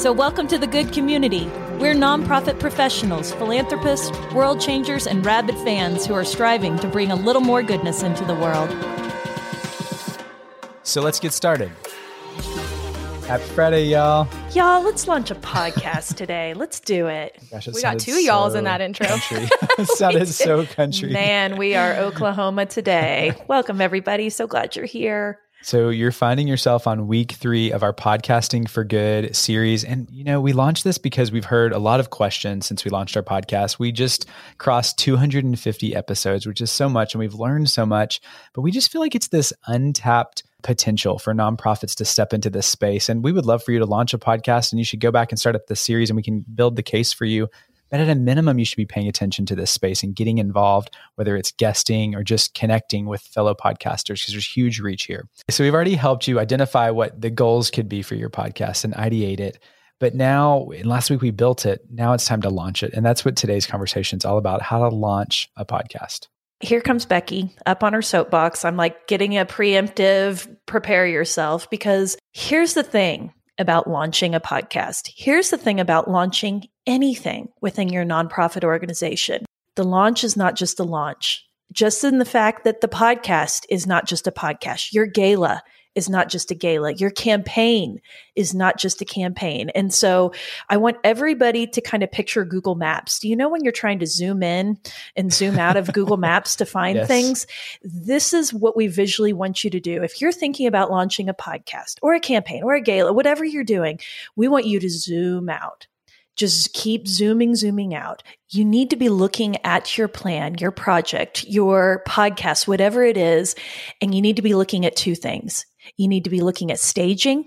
So, welcome to the good community. We're nonprofit professionals, philanthropists, world changers, and rabid fans who are striving to bring a little more goodness into the world. So let's get started. Happy Friday, y'all. Y'all, let's launch a podcast today. Let's do it. Oh gosh, it We got sounded two y'alls so in that intro. Country. it sounded so country. Man, we are Oklahoma today. Welcome, everybody. So glad you're here. So you're finding yourself on week three of our podcasting for good series. And, you know, we launched this because we've heard a lot of questions since we launched our podcast. We just crossed 250 episodes, which is so much, and we've learned so much, but we just feel like it's this untapped potential for nonprofits to step into this space. And we would love for you to launch a podcast and you should go back and start up the series and we can build the case for you but at a minimum, you should be paying attention to this space and getting involved, whether it's guesting or just connecting with fellow podcasters, because there's huge reach here. So we've already helped you identify what the goals could be for your podcast and ideate it. But now, and last week we built it. Now it's time to launch it. And that's what today's conversation is all about how to launch a podcast. Here comes Becky up on her soapbox. I'm like getting a preemptive prepare yourself because here's the thing about launching a podcast. Here's the thing about launching anything within your nonprofit organization. The launch is not just a launch, just in the fact that the podcast is not just a podcast. Your gala is not just a gala. Your campaign is not just a campaign. And so I want everybody to kind of picture Google Maps. Do you know when you're trying to zoom in and zoom out of Google Maps to find Yes. things? This is what we visually want you to do. If you're thinking about launching a podcast or a campaign or a gala, whatever you're doing, we want you to zoom out. Just keep zooming, zooming out. You need to be looking at your plan, your project, your podcast, whatever it is, and you need to be looking at two things. You need to be looking at staging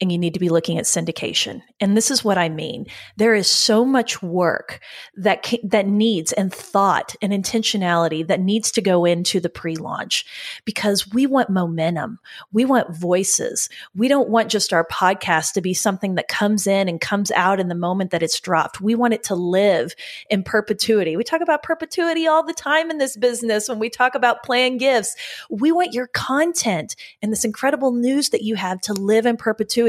and you need to be looking at syndication. And this is what I mean. There is so much work that ca- that needs and thought and intentionality that needs to go into the pre-launch because we want momentum. We want voices. We don't want just our podcast to be something that comes in and comes out in the moment that it's dropped. We want it to live in perpetuity. We talk about perpetuity all the time in this business when we talk about plan gifts. We want your content and this incredible news that you have to live in perpetuity.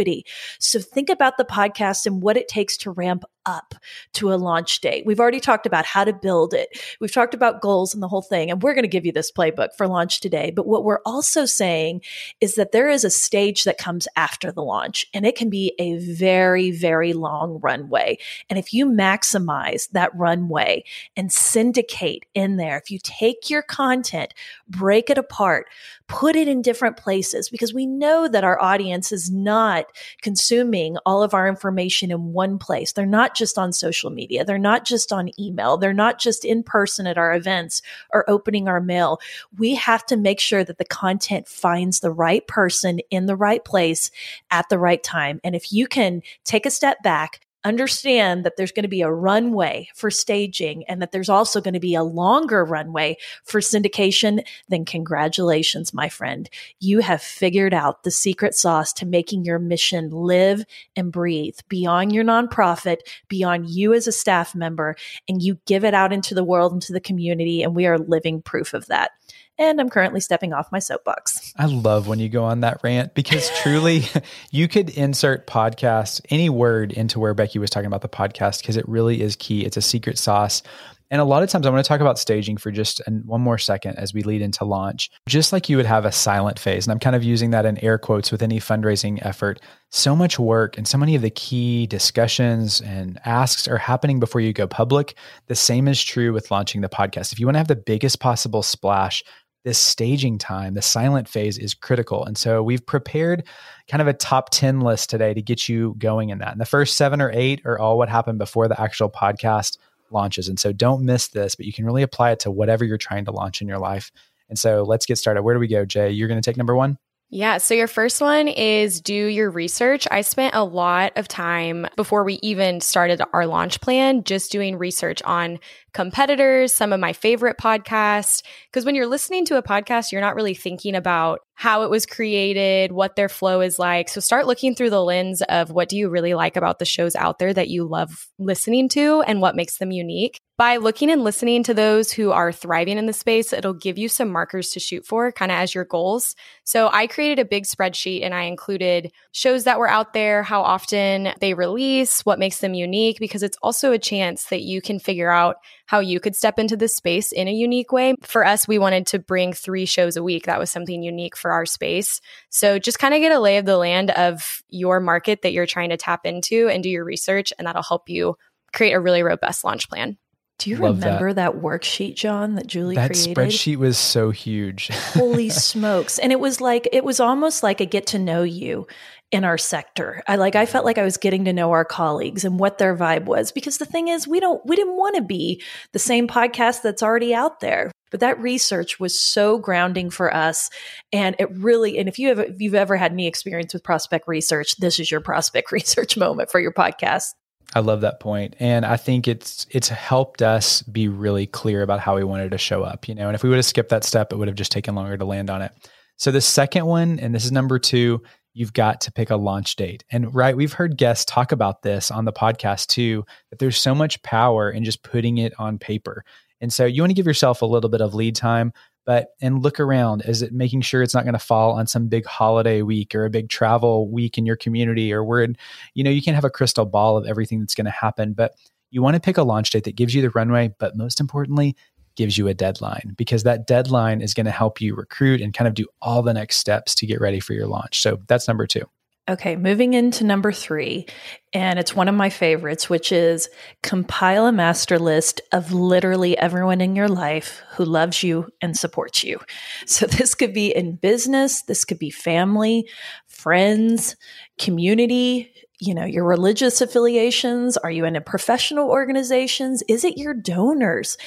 So think about the podcast and what it takes to ramp up to a launch date. We've already talked about how to build it. We've talked about goals and the whole thing, and we're going to give you this playbook for launch today. But what we're also saying is that there is a stage that comes after the launch, and it can be a very, very long runway. And if you maximize that runway and syndicate in there, if you take your content, break it apart, put it in different places, because we know that our audience is not consuming all of our information in one place. They're not just on social media. They're not just on email. They're not just in person at our events or opening our mail. We have to make sure that the content finds the right person in the right place at the right time. And if you can take a step back, understand that there's going to be a runway for staging and that there's also going to be a longer runway for syndication, then congratulations, my friend. You have figured out the secret sauce to making your mission live and breathe beyond your nonprofit, beyond you as a staff member, and you give it out into the world, into the community. And we are living proof of that. And I'm currently stepping off my soapbox. I love when you go on that rant because truly you could insert podcast, any word into where Becky was talking about the podcast because it really is key. It's a secret sauce. And a lot of times I want to talk about staging for just an, one more second as we lead into launch. Just like you would have a silent phase, and I'm kind of using that in air quotes with any fundraising effort. So much work and so many of the key discussions and asks are happening before you go public. The same is true with launching the podcast. If you want to have the biggest possible splash, this staging time, the silent phase is critical. And so we've prepared kind of a top 10 list today to get you going in that. And the first seven or eight are all what happened before the actual podcast launches. And so don't miss this, but you can really apply it to whatever you're trying to launch in your life. And so let's get started. Where do we go, Jay? You're going to take number one? Yeah. So your first one is do your research. I spent a lot of time before we even started our launch plan just doing research on competitors, some of my favorite podcasts. Because when you're listening to a podcast, you're not really thinking about how it was created, what their flow is like. So start looking through the lens of what do you really like about the shows out there that you love listening to and what makes them unique. By looking and listening to those who are thriving in the space, it'll give you some markers to shoot for kind of as your goals. So I created a big spreadsheet and I included shows that were out there, how often they release, what makes them unique, because it's also a chance that you can figure out how you could step into this space in a unique way. For us, we wanted to bring three shows a week. That was something unique for our space. So just kind of get a lay of the land of your market that you're trying to tap into and do your research, and that'll help you create a really robust launch plan. Do you Love remember that. that. worksheet, John, that Julie that created? That spreadsheet was so huge. Holy smokes. And it was like, it was almost like a get to know you in our sector. I like I felt mm-hmm. like I was getting to know our colleagues and what their vibe was because the thing is we don't we didn't want to be the same podcast that's already out there. But that research was so grounding for us and it really and if you have if you've ever had any experience with prospect research, this is your prospect research moment for your podcast. I love that point. And I think it's it's helped us be really clear about how we wanted to show up, you know. And if we would have skipped that step, it would have just taken longer to land on it. So the second one, and this is number two, you've got to pick a launch date. And right, we've heard guests talk about this on the podcast too, that there's so much power in just putting it on paper. And so you want to give yourself a little bit of lead time, but and look around. Is it making sure it's not going to fall on some big holiday week or a big travel week in your community or where, you know, you can't have a crystal ball of everything that's going to happen, but you want to pick a launch date that gives you the runway, but most importantly, gives you a deadline because that deadline is going to help you recruit and kind of do all the next steps to get ready for your launch. So that's number two. Okay, moving into number three, and it's one of my favorites, which is compile a master list of literally everyone in your life who loves you and supports you. So this could be in business, this could be family, friends, community, you know, your religious affiliations? Are you in a professional organizations? Is it your donors?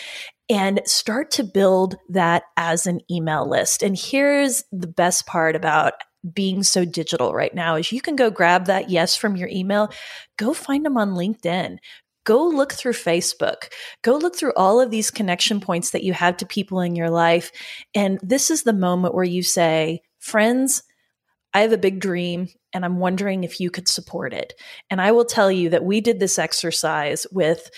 and start to build that as an email list. And here's the best part about being so digital right now is you can go grab that yes from your email, go find them on LinkedIn. Go look through Facebook. Go look through all of these connection points that you have to people in your life. And this is the moment where you say, friends, I have a big dream and I'm wondering if you could support it. And I will tell you that we did this exercise with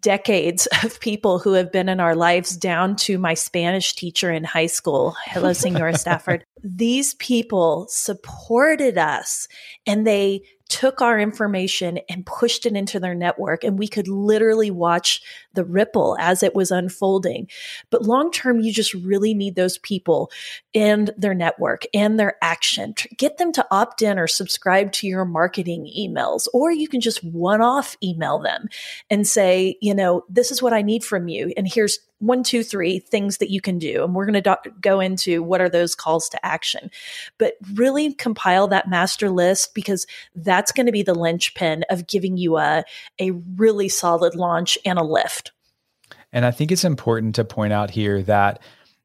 decades of people who have been in our lives down to my Spanish teacher in high school. Hello, Senora Stafford. These people supported us and they took our information and pushed it into their network and we could literally watch the ripple as it was unfolding. But long term, you just really need those people and their network and their action. Get them to opt in or subscribe to your marketing emails, or you can just one off email them and say, you know, this is what I need from you. And here's one, two, three things that you can do. And we're going to do- go into what are those calls to action. But really compile that master list because that's going to be the linchpin of giving you a, a really solid launch and a lift. And I think it's important to point out here that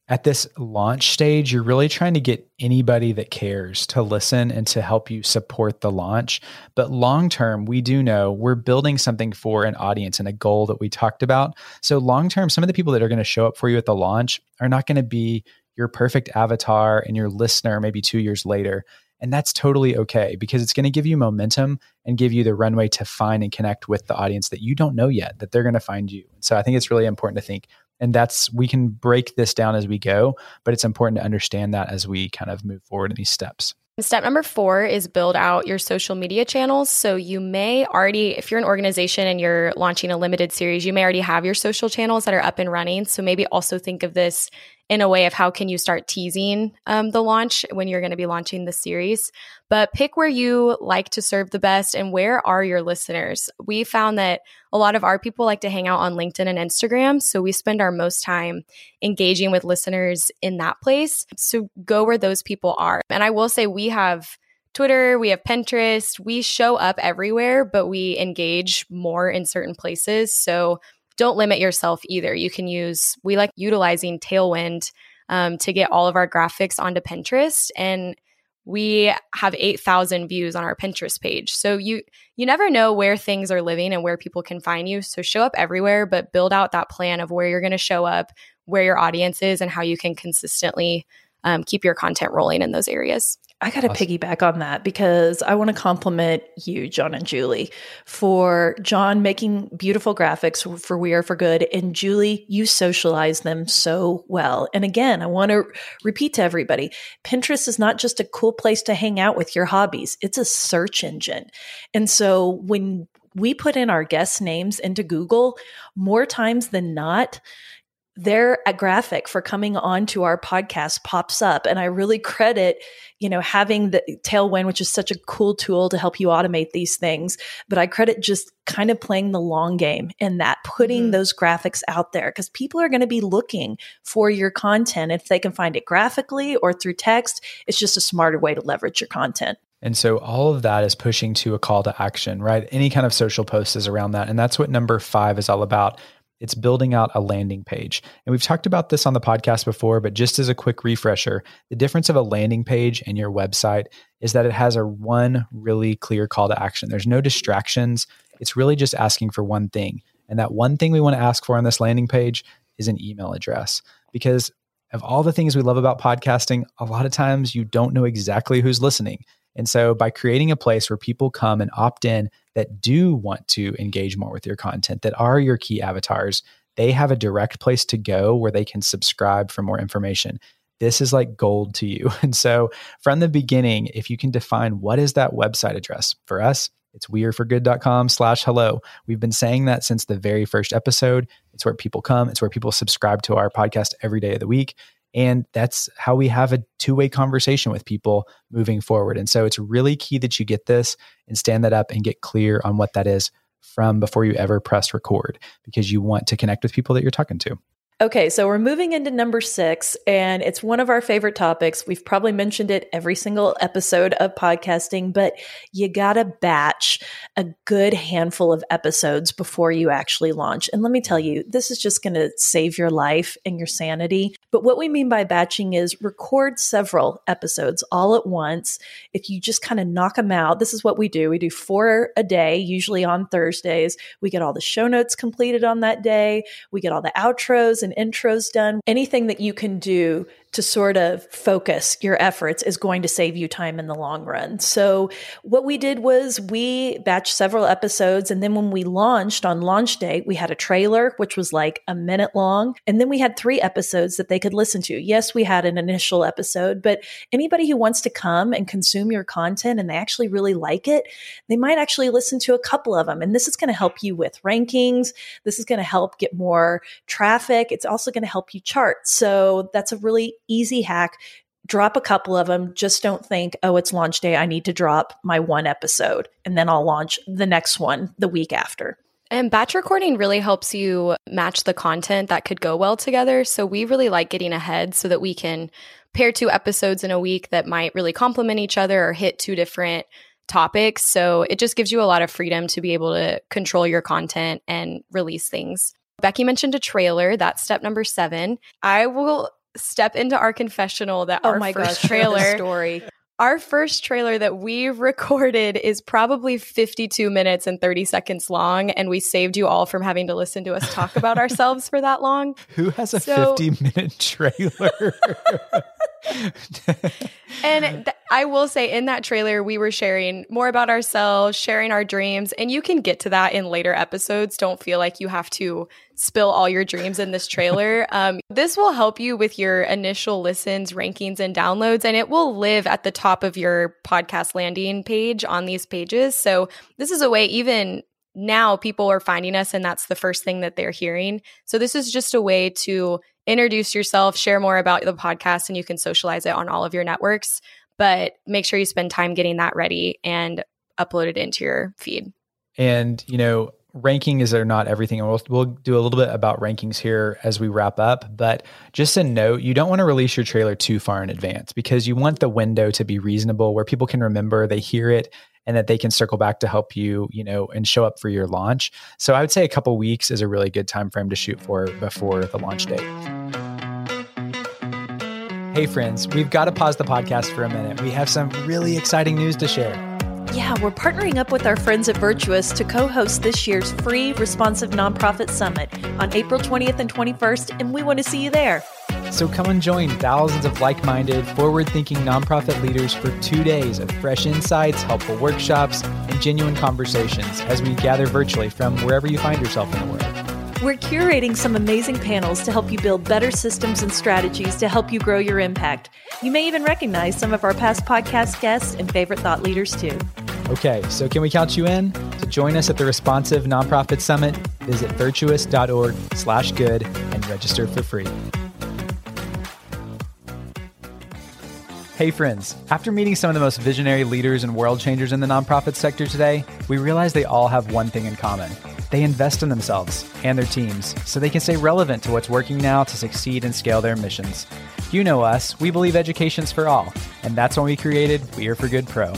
at this launch stage, you're really trying to get anybody that cares to listen and to help you support the launch. But long term, we do know we're building something for an audience and a goal that we talked about. So, long term, some of the people that are going to show up for you at the launch are not going to be your perfect avatar and your listener maybe two years later. And that's totally okay because it's going to give you momentum and give you the runway to find and connect with the audience that you don't know yet, that they're going to find you. So I think it's really important to think and that's we can break this down as we go but it's important to understand that as we kind of move forward in these steps Step number four is build out your social media channels. So you may already, if you're an organization and you're launching a limited series, you may already have your social channels that are up and running. So maybe also think of this in a way of how can you start teasing um, the launch when you're going to be launching the series but pick where you like to serve the best and where are your listeners we found that a lot of our people like to hang out on linkedin and instagram so we spend our most time engaging with listeners in that place so go where those people are and i will say we have Twitter, we have Pinterest. We show up everywhere, but we engage more in certain places. So don't limit yourself either. You can use, we like utilizing Tailwind um, to get all of our graphics onto Pinterest. And we have 8,000 views on our Pinterest page. So you you never know where things are living and where people can find you. So show up everywhere, but build out that plan of where you're going to show up, where your audience is, and how you can consistently um, keep your content rolling in those areas. I got to awesome. piggyback on that because I want to compliment you, John and Julie, for John making beautiful graphics for We Are for Good. And Julie, you socialize them so well. And again, I want to repeat to everybody Pinterest is not just a cool place to hang out with your hobbies, it's a search engine. And so when we put in our guest names into Google, more times than not, their graphic for coming on to our podcast pops up and i really credit you know having the tailwind which is such a cool tool to help you automate these things but i credit just kind of playing the long game in that putting mm-hmm. those graphics out there because people are going to be looking for your content if they can find it graphically or through text it's just a smarter way to leverage your content and so all of that is pushing to a call to action, right? Any kind of social post is around that. And that's what number five is all about it's building out a landing page. And we've talked about this on the podcast before, but just as a quick refresher, the difference of a landing page and your website is that it has a one really clear call to action. There's no distractions. It's really just asking for one thing. And that one thing we want to ask for on this landing page is an email address. Because of all the things we love about podcasting, a lot of times you don't know exactly who's listening. And so by creating a place where people come and opt in that do want to engage more with your content, that are your key avatars, they have a direct place to go where they can subscribe for more information. This is like gold to you. And so from the beginning, if you can define what is that website address for us, it's weareforgood.com slash hello. We've been saying that since the very first episode. It's where people come. It's where people subscribe to our podcast every day of the week. And that's how we have a two way conversation with people moving forward. And so it's really key that you get this and stand that up and get clear on what that is from before you ever press record because you want to connect with people that you're talking to. Okay, so we're moving into number six, and it's one of our favorite topics. We've probably mentioned it every single episode of podcasting, but you gotta batch a good handful of episodes before you actually launch. And let me tell you, this is just gonna save your life and your sanity. But what we mean by batching is record several episodes all at once. If you just kind of knock them out, this is what we do. We do four a day, usually on Thursdays. We get all the show notes completed on that day, we get all the outros and intros done, anything that you can do to sort of focus your efforts is going to save you time in the long run. So what we did was we batched several episodes and then when we launched on launch day, we had a trailer which was like a minute long and then we had 3 episodes that they could listen to. Yes, we had an initial episode, but anybody who wants to come and consume your content and they actually really like it, they might actually listen to a couple of them and this is going to help you with rankings. This is going to help get more traffic. It's also going to help you chart. So that's a really easy hack drop a couple of them. Just don't think, oh, it's launch day. I need to drop my one episode and then I'll launch the next one the week after. And batch recording really helps you match the content that could go well together. So we really like getting ahead so that we can pair two episodes in a week that might really complement each other or hit two different topics. So it just gives you a lot of freedom to be able to control your content and release things. Becky mentioned a trailer. That's step number seven. I will step into our confessional that oh our my first gosh, trailer story. Our first trailer that we recorded is probably 52 minutes and 30 seconds long, and we saved you all from having to listen to us talk about ourselves for that long. Who has a so, 50 minute trailer? and th- I will say, in that trailer, we were sharing more about ourselves, sharing our dreams, and you can get to that in later episodes. Don't feel like you have to spill all your dreams in this trailer. Um, this will help you with your initial listens, rankings, and downloads, and it will live at the top of your podcast landing page on these pages. So, this is a way, even now, people are finding us, and that's the first thing that they're hearing. So, this is just a way to introduce yourself, share more about the podcast, and you can socialize it on all of your networks. But make sure you spend time getting that ready and upload it into your feed. And, you know, ranking is are not everything. And we'll, we'll do a little bit about rankings here as we wrap up. But just a note, you don't want to release your trailer too far in advance because you want the window to be reasonable where people can remember, they hear it, and that they can circle back to help you, you know, and show up for your launch. So I would say a couple weeks is a really good time frame to shoot for before the launch date. Hey, friends, we've got to pause the podcast for a minute. We have some really exciting news to share. Yeah, we're partnering up with our friends at Virtuous to co host this year's free Responsive Nonprofit Summit on April 20th and 21st, and we want to see you there. So come and join thousands of like minded, forward thinking nonprofit leaders for two days of fresh insights, helpful workshops, and genuine conversations as we gather virtually from wherever you find yourself in the world. We're curating some amazing panels to help you build better systems and strategies to help you grow your impact. You may even recognize some of our past podcast guests and favorite thought leaders too. Okay, so can we count you in? To join us at the Responsive Nonprofit Summit, visit virtuous.org slash good and register for free. Hey friends, after meeting some of the most visionary leaders and world changers in the nonprofit sector today, we realize they all have one thing in common they invest in themselves and their teams so they can stay relevant to what's working now to succeed and scale their missions. You know us, we believe education's for all, and that's when we created We Are for Good Pro.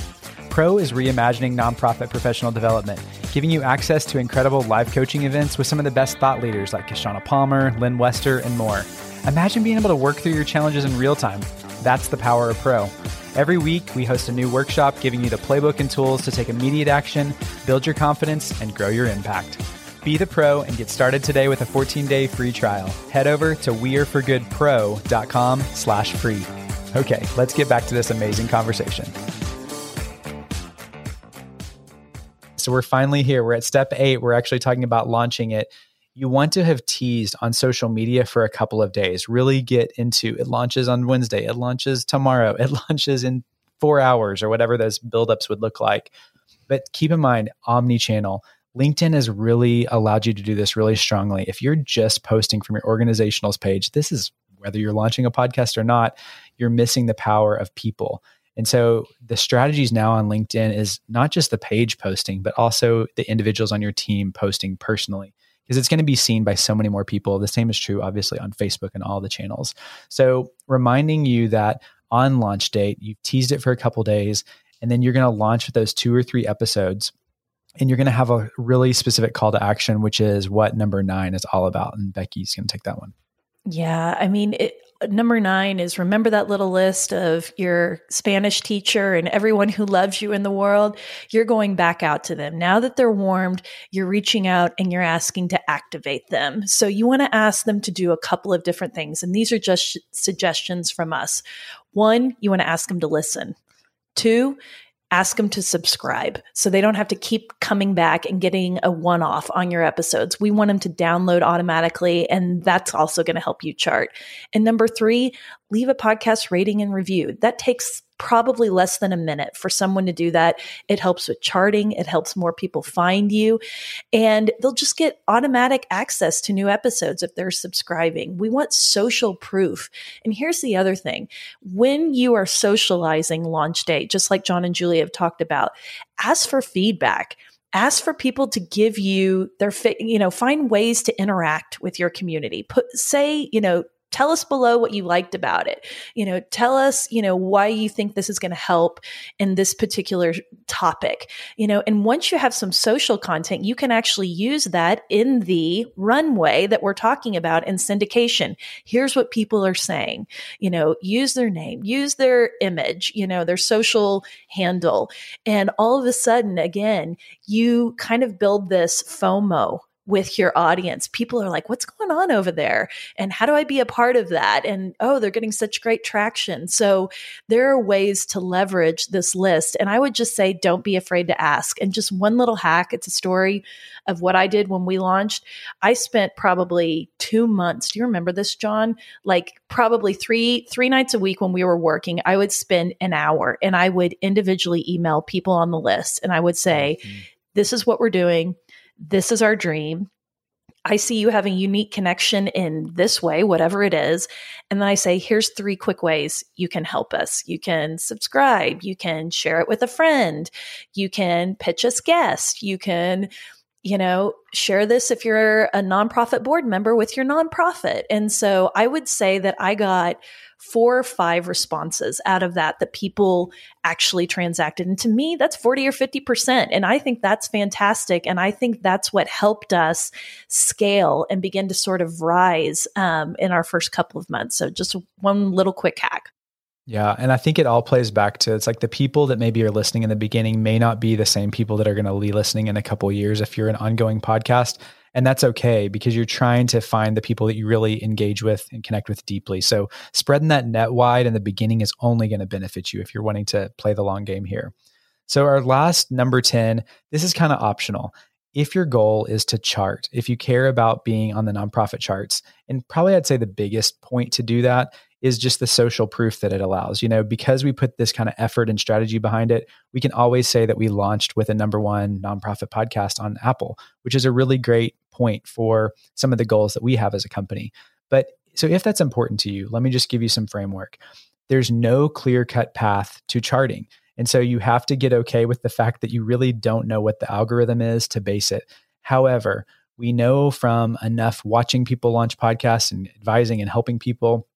Pro is reimagining nonprofit professional development, giving you access to incredible live coaching events with some of the best thought leaders like Kishshana Palmer, Lynne Wester, and more. Imagine being able to work through your challenges in real time. That's the power of Pro. Every week, we host a new workshop giving you the playbook and tools to take immediate action, build your confidence, and grow your impact. Be the pro and get started today with a 14-day free trial. Head over to weareforgoodpro.com slash free. Okay, let's get back to this amazing conversation. So we're finally here. We're at step eight. We're actually talking about launching it you want to have teased on social media for a couple of days. Really get into it launches on Wednesday, it launches tomorrow, it launches in four hours or whatever those buildups would look like. But keep in mind, omni channel. LinkedIn has really allowed you to do this really strongly. If you're just posting from your organizational's page, this is whether you're launching a podcast or not, you're missing the power of people. And so the strategies now on LinkedIn is not just the page posting, but also the individuals on your team posting personally because it's going to be seen by so many more people. The same is true, obviously, on Facebook and all the channels. So, reminding you that on launch date, you've teased it for a couple days, and then you're going to launch with those two or three episodes. And you're going to have a really specific call to action, which is what number nine is all about. And Becky's going to take that one. Yeah. I mean, it, number nine is remember that little list of your Spanish teacher and everyone who loves you in the world. You're going back out to them. Now that they're warmed, you're reaching out and you're asking to activate them. So you want to ask them to do a couple of different things. And these are just suggestions from us. One, you want to ask them to listen. Two, ask them to subscribe so they don't have to keep coming back and getting a one off on your episodes. We want them to download automatically, and that's also going to help you chart. And number three, leave a podcast rating and review. That takes probably less than a minute for someone to do that. It helps with charting, it helps more people find you, and they'll just get automatic access to new episodes if they're subscribing. We want social proof. And here's the other thing when you are socializing launch date, just like John and Julie have talked about, ask for feedback ask for people to give you their you know find ways to interact with your community put say you know tell us below what you liked about it. You know tell us you know why you think this is going to help in this particular topic. You know and once you have some social content you can actually use that in the runway that we're talking about in syndication. Here's what people are saying. You know use their name use their image you know their social handle. And all of a sudden again you kind of build this fomo with your audience. People are like, what's going on over there? And how do I be a part of that? And oh, they're getting such great traction. So there are ways to leverage this list. And I would just say, don't be afraid to ask. And just one little hack it's a story of what I did when we launched. I spent probably two months. Do you remember this, John? Like probably three, three nights a week when we were working, I would spend an hour and I would individually email people on the list and I would say, mm-hmm. this is what we're doing this is our dream. I see you having unique connection in this way, whatever it is. And then I say, here's three quick ways you can help us. You can subscribe, you can share it with a friend, you can pitch us guests, you can you know, share this if you're a nonprofit board member with your nonprofit. And so I would say that I got four or five responses out of that that people actually transacted. And to me, that's 40 or 50%. And I think that's fantastic. And I think that's what helped us scale and begin to sort of rise um, in our first couple of months. So just one little quick hack. Yeah. And I think it all plays back to it's like the people that maybe are listening in the beginning may not be the same people that are going to be listening in a couple years if you're an ongoing podcast. And that's okay because you're trying to find the people that you really engage with and connect with deeply. So spreading that net wide in the beginning is only going to benefit you if you're wanting to play the long game here. So our last number 10, this is kind of optional. If your goal is to chart, if you care about being on the nonprofit charts, and probably I'd say the biggest point to do that is just the social proof that it allows. You know, because we put this kind of effort and strategy behind it, we can always say that we launched with a number one nonprofit podcast on Apple, which is a really great point for some of the goals that we have as a company. But so if that's important to you, let me just give you some framework. There's no clear cut path to charting. And so you have to get okay with the fact that you really don't know what the algorithm is to base it. However, we know from enough watching people launch podcasts and advising and helping people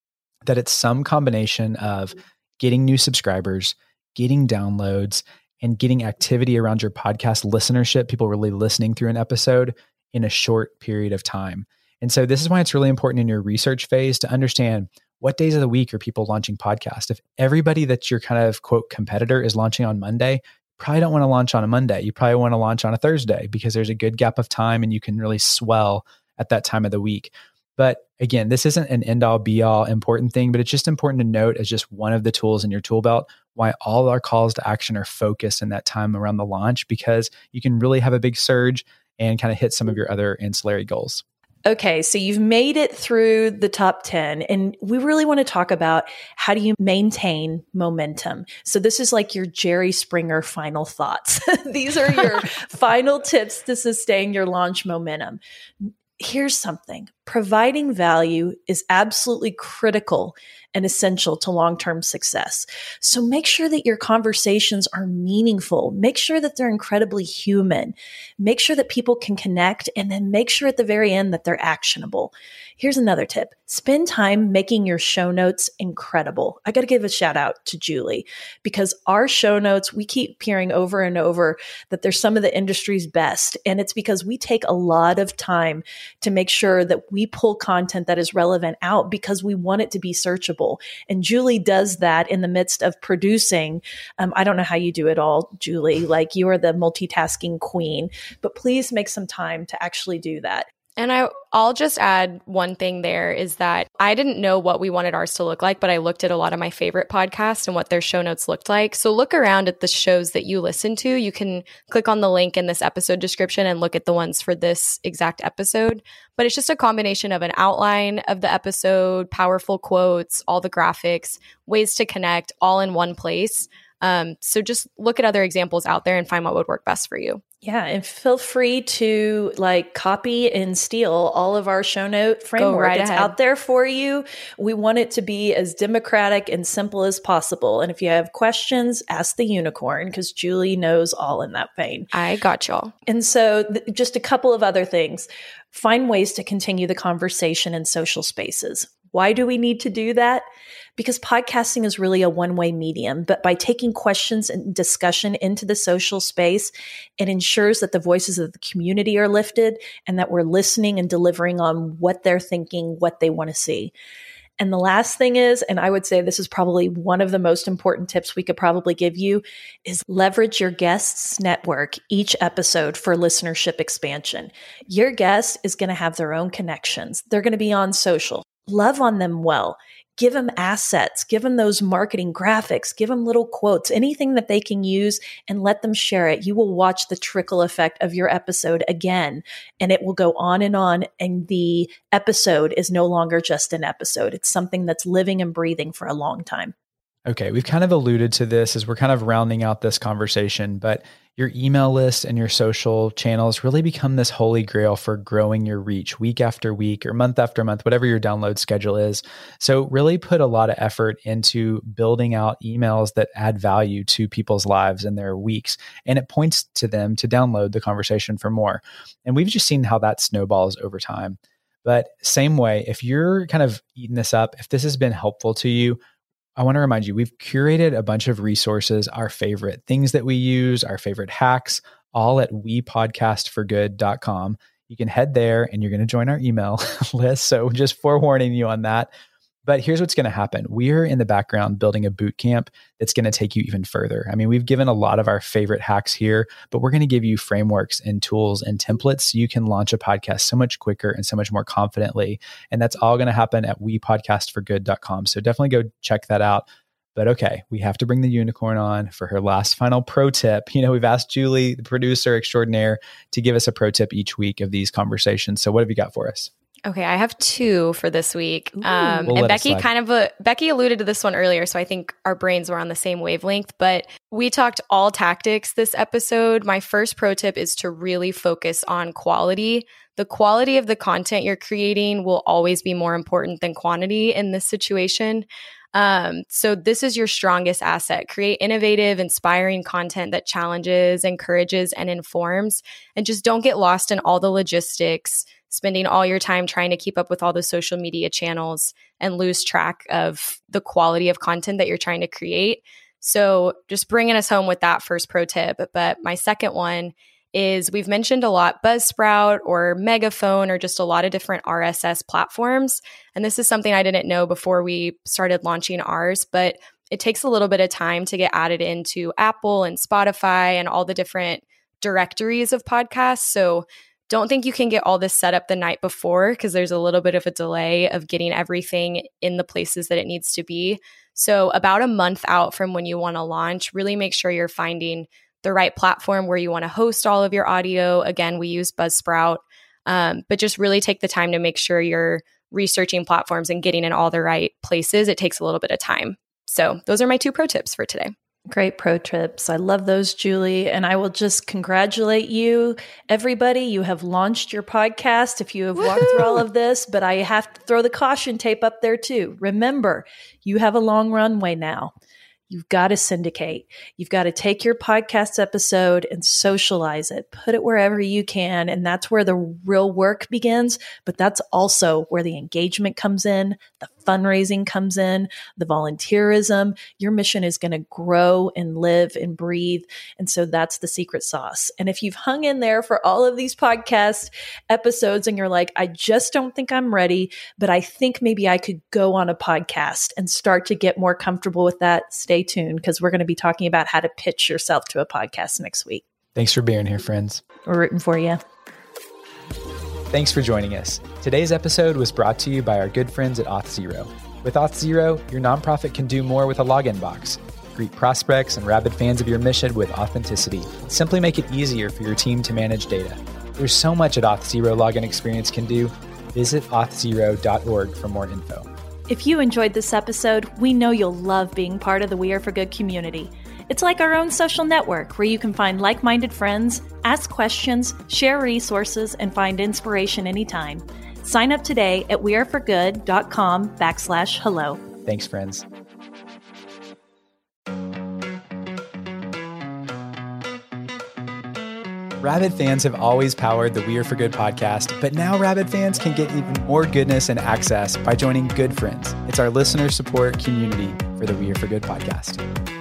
that it's some combination of mm-hmm. getting new subscribers, getting downloads, and getting activity around your podcast listenership, people really listening through an episode in a short period of time. And so this is why it's really important in your research phase to understand what days of the week are people launching podcasts. If everybody that's your kind of quote competitor is launching on Monday, probably don't want to launch on a Monday. You probably want to launch on a Thursday because there's a good gap of time and you can really swell at that time of the week. But again, this isn't an end all be all important thing, but it's just important to note as just one of the tools in your tool belt why all our calls to action are focused in that time around the launch because you can really have a big surge and kind of hit some of your other ancillary goals. Okay, so you've made it through the top 10 and we really want to talk about how do you maintain momentum. So this is like your Jerry Springer final thoughts. These are your final tips to sustain your launch momentum here's something providing value is absolutely critical and essential to long term success. So make sure that your conversations are meaningful. Make sure that they're incredibly human. Make sure that people can connect and then make sure at the very end that they're actionable. Here's another tip spend time making your show notes incredible. I got to give a shout out to Julie because our show notes, we keep hearing over and over that they're some of the industry's best. And it's because we take a lot of time to make sure that we pull content that is relevant out because we want it to be searchable. And Julie does that in the midst of producing. Um, I don't know how you do it all, Julie. Like you are the multitasking queen, but please make some time to actually do that. And I, I'll just add one thing there is that I didn't know what we wanted ours to look like, but I looked at a lot of my favorite podcasts and what their show notes looked like. So look around at the shows that you listen to. You can click on the link in this episode description and look at the ones for this exact episode. But it's just a combination of an outline of the episode, powerful quotes, all the graphics, ways to connect all in one place. Um, so just look at other examples out there and find what would work best for you. Yeah, and feel free to like copy and steal all of our show note framework. Right it's ahead. out there for you. We want it to be as democratic and simple as possible. And if you have questions, ask the unicorn because Julie knows all in that vein. I got y'all. And so, th- just a couple of other things. Find ways to continue the conversation in social spaces. Why do we need to do that? because podcasting is really a one way medium. But by taking questions and discussion into the social space, it ensures that the voices of the community are lifted and that we're listening and delivering on what they're thinking, what they want to see. And the last thing is, and I would say this is probably one of the most important tips we could probably give you, is leverage your guests' network each episode for listenership expansion. Your guest is going to have their own connections. They're going to be on social. Love on them well give them assets, give them those marketing graphics, give them little quotes, anything that they can use and let them share it. You will watch the trickle effect of your episode again and it will go on and on. And the episode is no longer just an episode. It's something that's living and breathing for a long time. Okay, we've kind of alluded to this as we're kind of rounding out this conversation, but your email list and your social channels really become this holy grail for growing your reach week after week or month after month, whatever your download schedule is. So, really put a lot of effort into building out emails that add value to people's lives and their weeks. And it points to them to download the conversation for more. And we've just seen how that snowballs over time. But, same way, if you're kind of eating this up, if this has been helpful to you, I want to remind you we've curated a bunch of resources, our favorite things that we use, our favorite hacks, all at wepodcastforgood.com. You can head there and you're going to join our email list. So just forewarning you on that. But here's what's going to happen. We're in the background building a boot camp that's going to take you even further. I mean, we've given a lot of our favorite hacks here, but we're going to give you frameworks and tools and templates so you can launch a podcast so much quicker and so much more confidently. And that's all going to happen at wepodcastforgood.com. So definitely go check that out. But okay, we have to bring the unicorn on for her last final pro tip. You know, we've asked Julie, the producer extraordinaire, to give us a pro tip each week of these conversations. So what have you got for us? Okay, I have two for this week. Um, we'll and Becky kind of uh, Becky alluded to this one earlier, so I think our brains were on the same wavelength. But we talked all tactics this episode. My first pro tip is to really focus on quality. The quality of the content you're creating will always be more important than quantity in this situation. Um, so this is your strongest asset. Create innovative, inspiring content that challenges, encourages, and informs, and just don't get lost in all the logistics spending all your time trying to keep up with all the social media channels and lose track of the quality of content that you're trying to create. So, just bringing us home with that first pro tip. But my second one is we've mentioned a lot Buzzsprout or Megaphone or just a lot of different RSS platforms. And this is something I didn't know before we started launching ours, but it takes a little bit of time to get added into Apple and Spotify and all the different directories of podcasts. So, don't think you can get all this set up the night before because there's a little bit of a delay of getting everything in the places that it needs to be. So, about a month out from when you want to launch, really make sure you're finding the right platform where you want to host all of your audio. Again, we use Buzzsprout, um, but just really take the time to make sure you're researching platforms and getting in all the right places. It takes a little bit of time. So, those are my two pro tips for today. Great pro trips. I love those, Julie. And I will just congratulate you, everybody. You have launched your podcast if you have Woo-hoo! walked through all of this, but I have to throw the caution tape up there too. Remember, you have a long runway now. You've got to syndicate. You've got to take your podcast episode and socialize it, put it wherever you can. And that's where the real work begins. But that's also where the engagement comes in, the fundraising comes in, the volunteerism. Your mission is going to grow and live and breathe. And so that's the secret sauce. And if you've hung in there for all of these podcast episodes and you're like, I just don't think I'm ready, but I think maybe I could go on a podcast and start to get more comfortable with that, stay tuned because we're going to be talking about how to pitch yourself to a podcast next week. Thanks for being here, friends. We're rooting for you. Thanks for joining us. Today's episode was brought to you by our good friends at Auth0. With Auth0, your nonprofit can do more with a login box. Greet prospects and rabid fans of your mission with authenticity. Simply make it easier for your team to manage data. There's so much at Auth0 login experience can do. Visit auth0.org for more info. If you enjoyed this episode, we know you'll love being part of the We Are for Good community. It's like our own social network where you can find like minded friends, ask questions, share resources, and find inspiration anytime. Sign up today at weareforgood.com backslash hello. Thanks, friends. Rabid fans have always powered the We Are for Good podcast, but now Rabid fans can get even more goodness and access by joining Good Friends. It's our listener support community for the We Are for Good podcast.